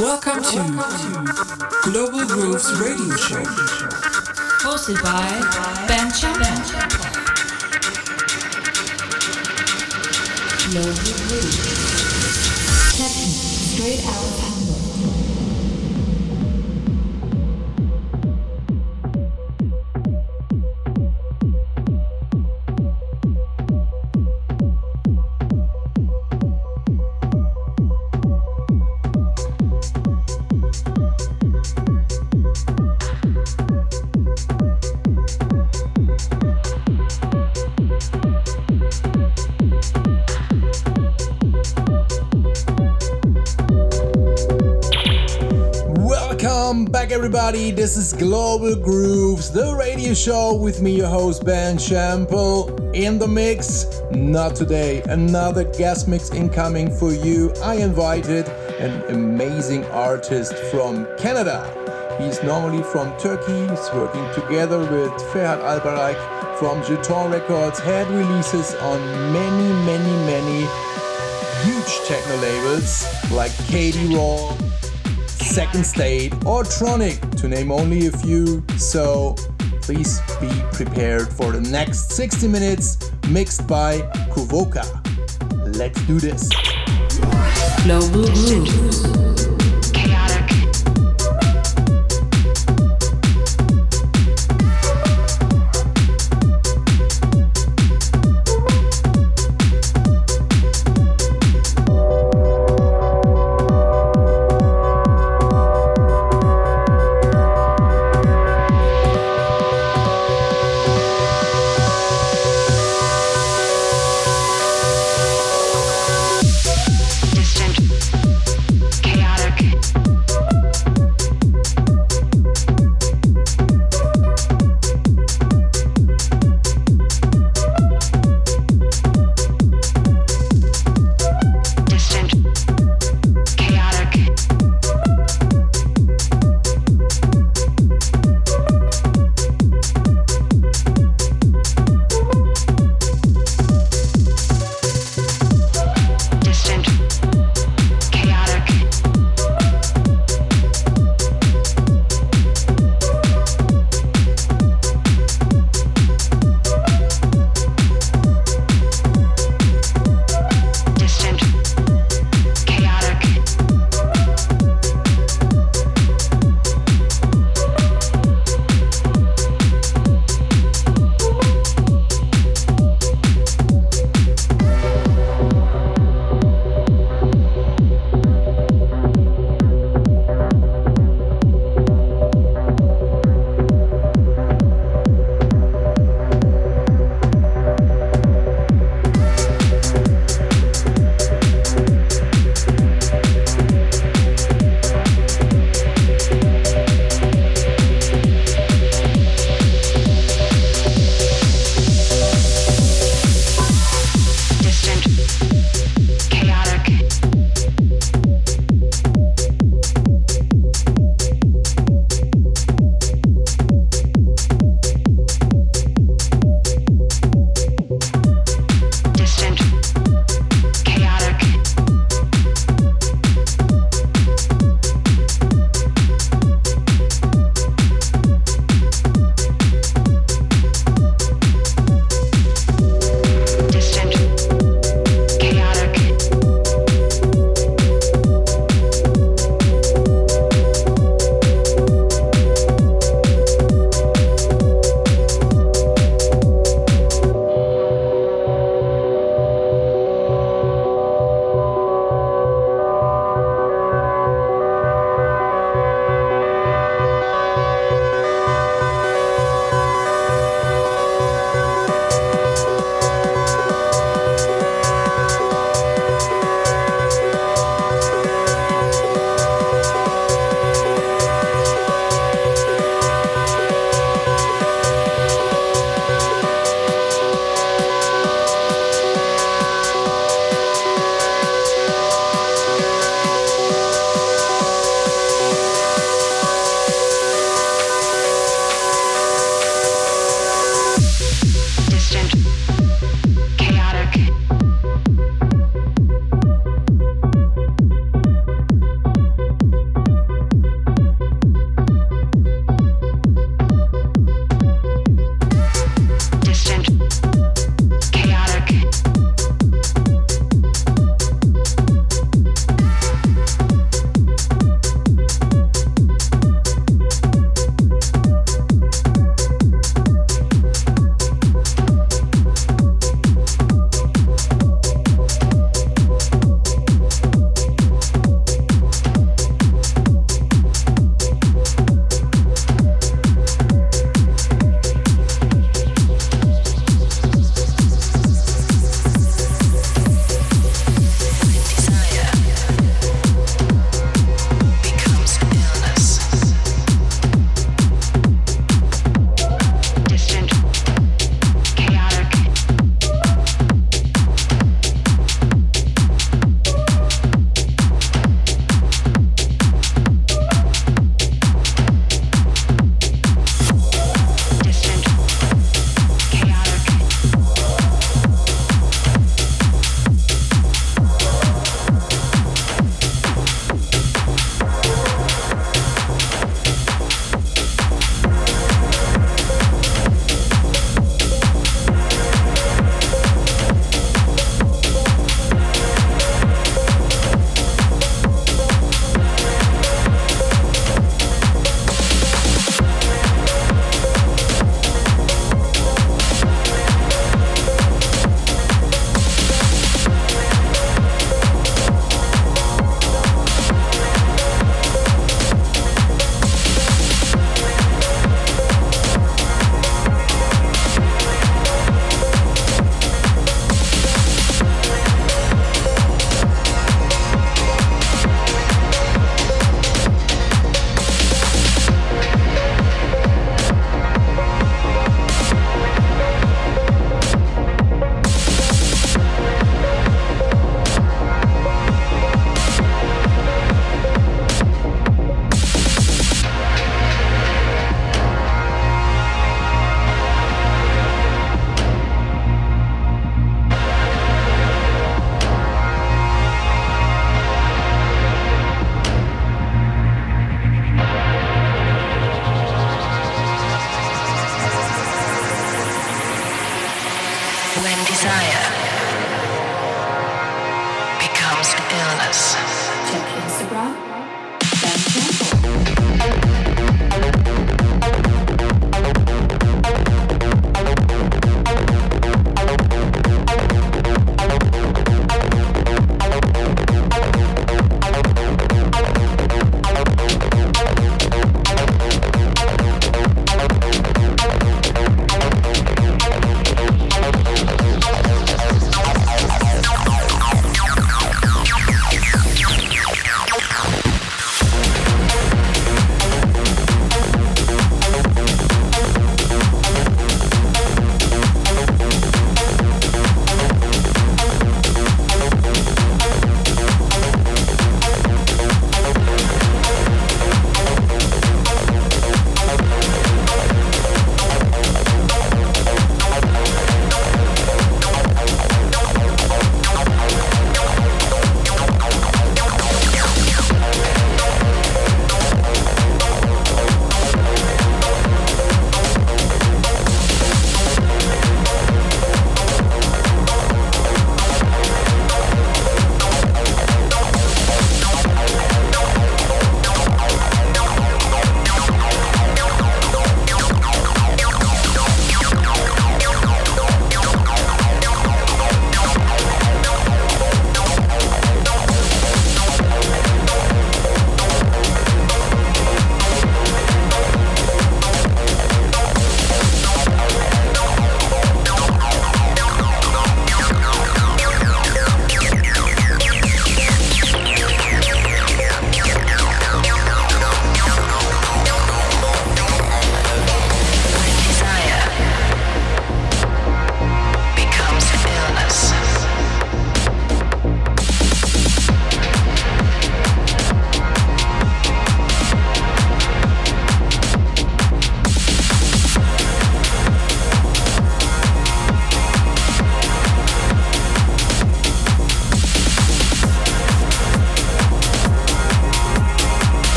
Welcome to Global Grooves Radio Show. Hosted by Ben Chapman. Global Grooves. Techno, straight out This is Global Grooves, the radio show with me, your host Ben Shampoo. In the mix, not today, another guest mix incoming for you. I invited an amazing artist from Canada. He's normally from Turkey. He's working together with Ferhat Albayrak from Jeton Records. Had releases on many, many, many huge techno labels like KD RAW. Second State, or Tronic, to name only a few. So please be prepared for the next 60 minutes mixed by Kuvoka. Let's do this. Global Grooves.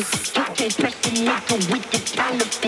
It's okay, pressing like a wicked elephant.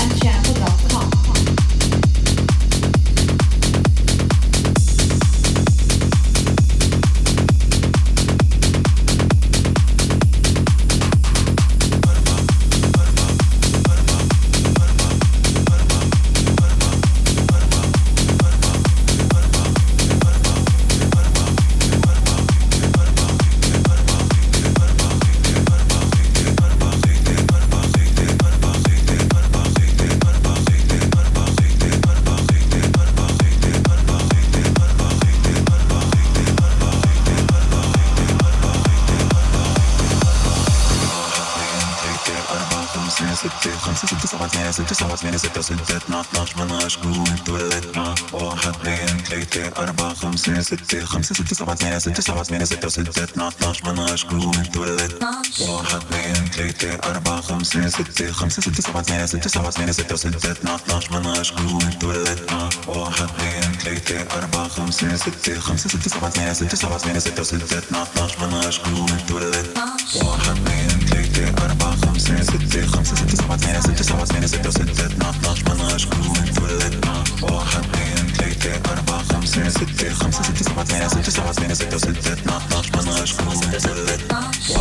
jamjamble.com. ستة خمسة ستة سبعة ثمانية ستة سبعة ثمانية ستة ستة اثنا عشر مناش جروب تولد واحد اثنين ثلاثة أربعة خمسة ستة خمسة ستة سبعة ثمانية ستة سبعة ثمانية ستة ستة اثنا عشر مناش جروب تولد واحد اثنين ثلاثة أربعة خمسة ستة خمسة ستة سبعة ثمانية ستة سبعة ثمانية ستة ستة اثنا عشر مناش جروب تولد واحد اثنين ثلاثة أربعة خمسة ستة خمسة ستة سبعة ثمانية ستة سبعة ثمانية ستة ستة اثنا عشر Seni sevdim Seni sevdim Seni sevdim Seni sevdim Seni sevdim Seni sevdim Seni sevdim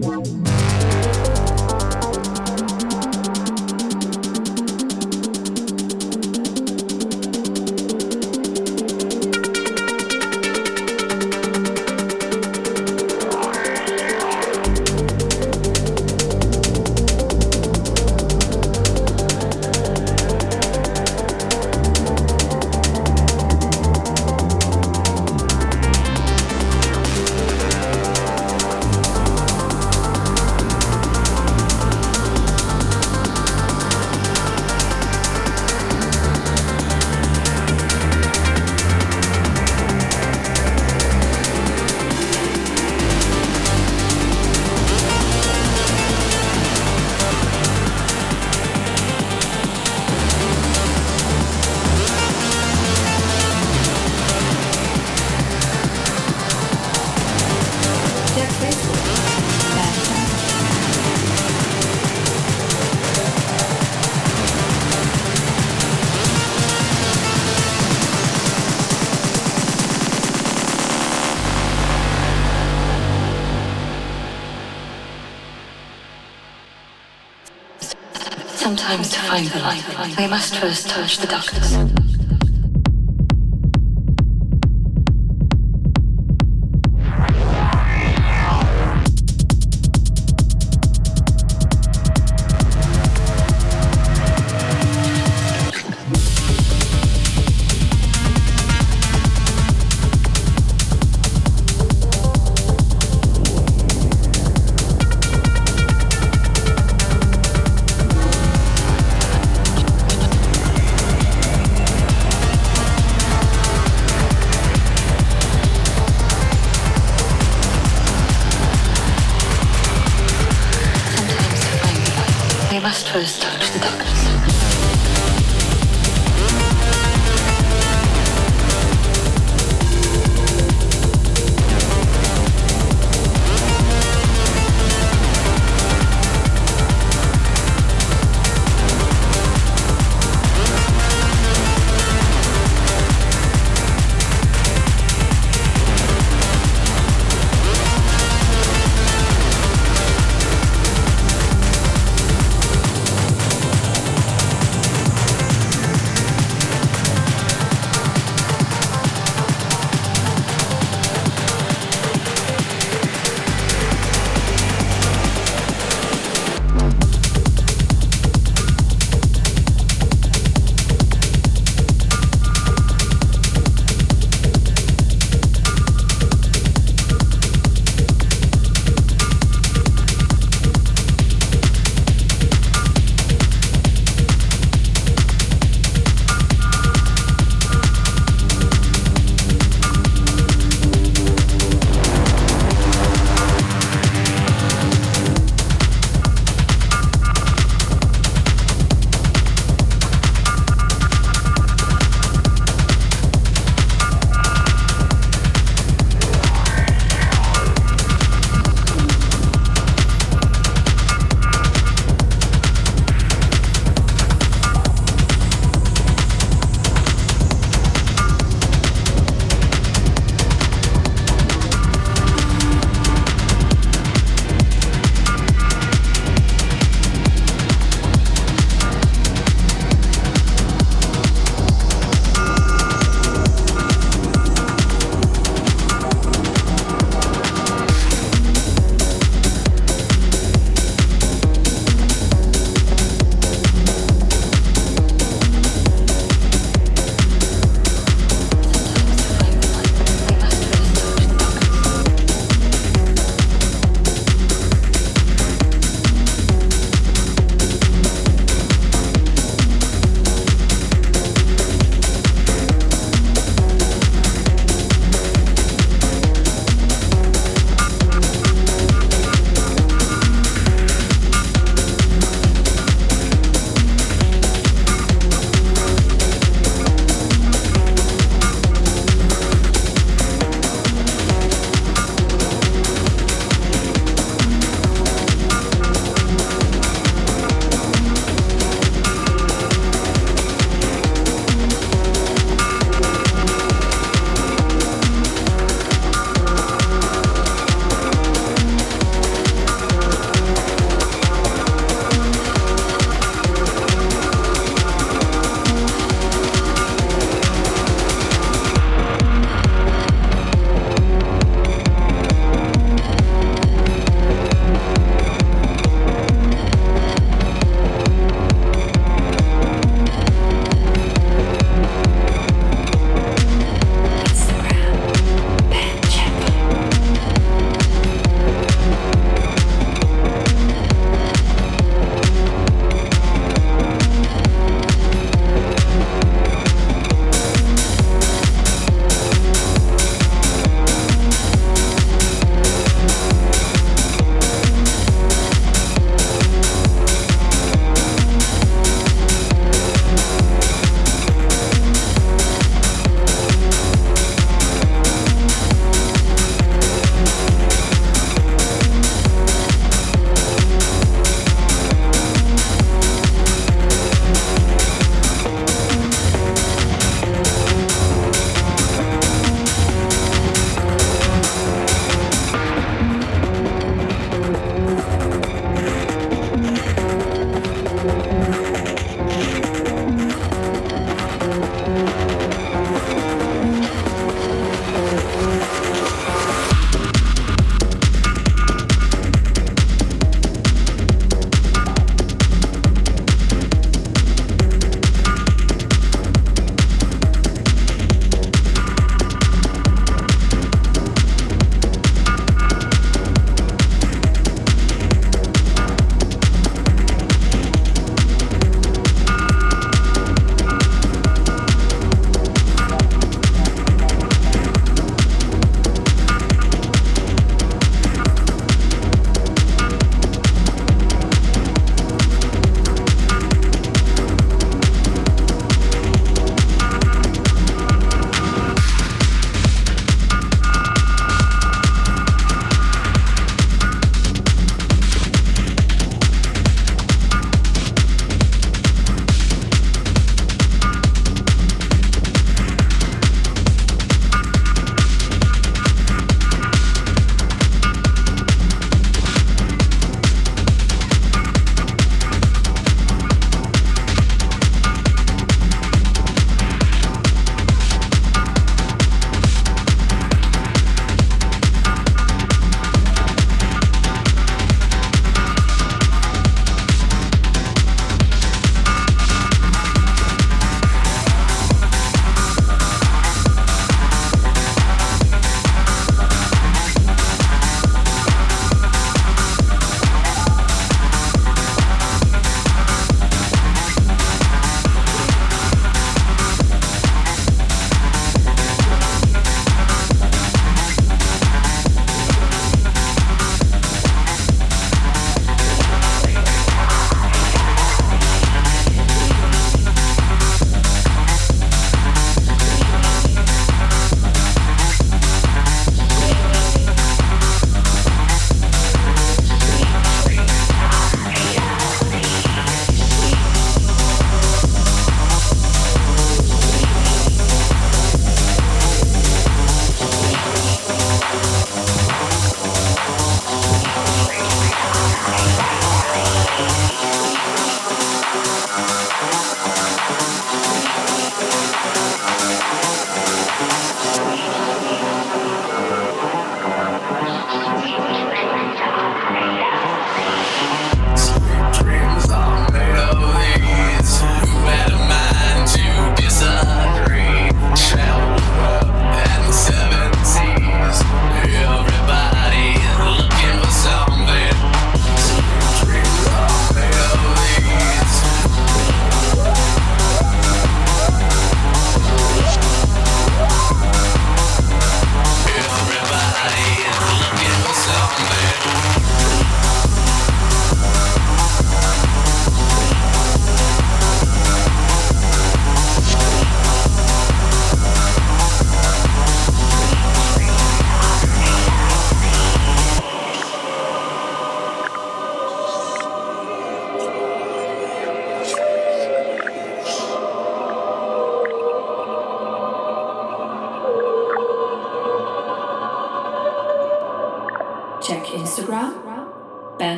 one. Light, must first touch the darkness.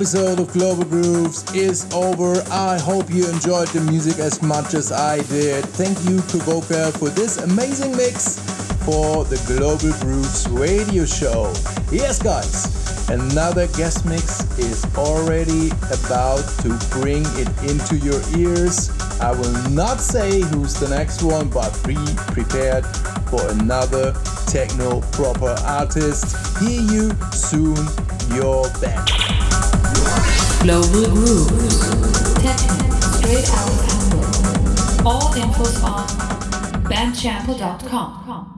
Episode of Global Grooves is over. I hope you enjoyed the music as much as I did. Thank you to Kuvoka for this amazing mix for the Global Grooves radio show. Yes, guys, another guest mix is already about to bring it into your ears. I will not say who's the next one, but be prepared for another techno proper artist. Hear you soon, you're back. Global Grooves. Techno, straight out of Hamburg. All infos on bandchampo.com.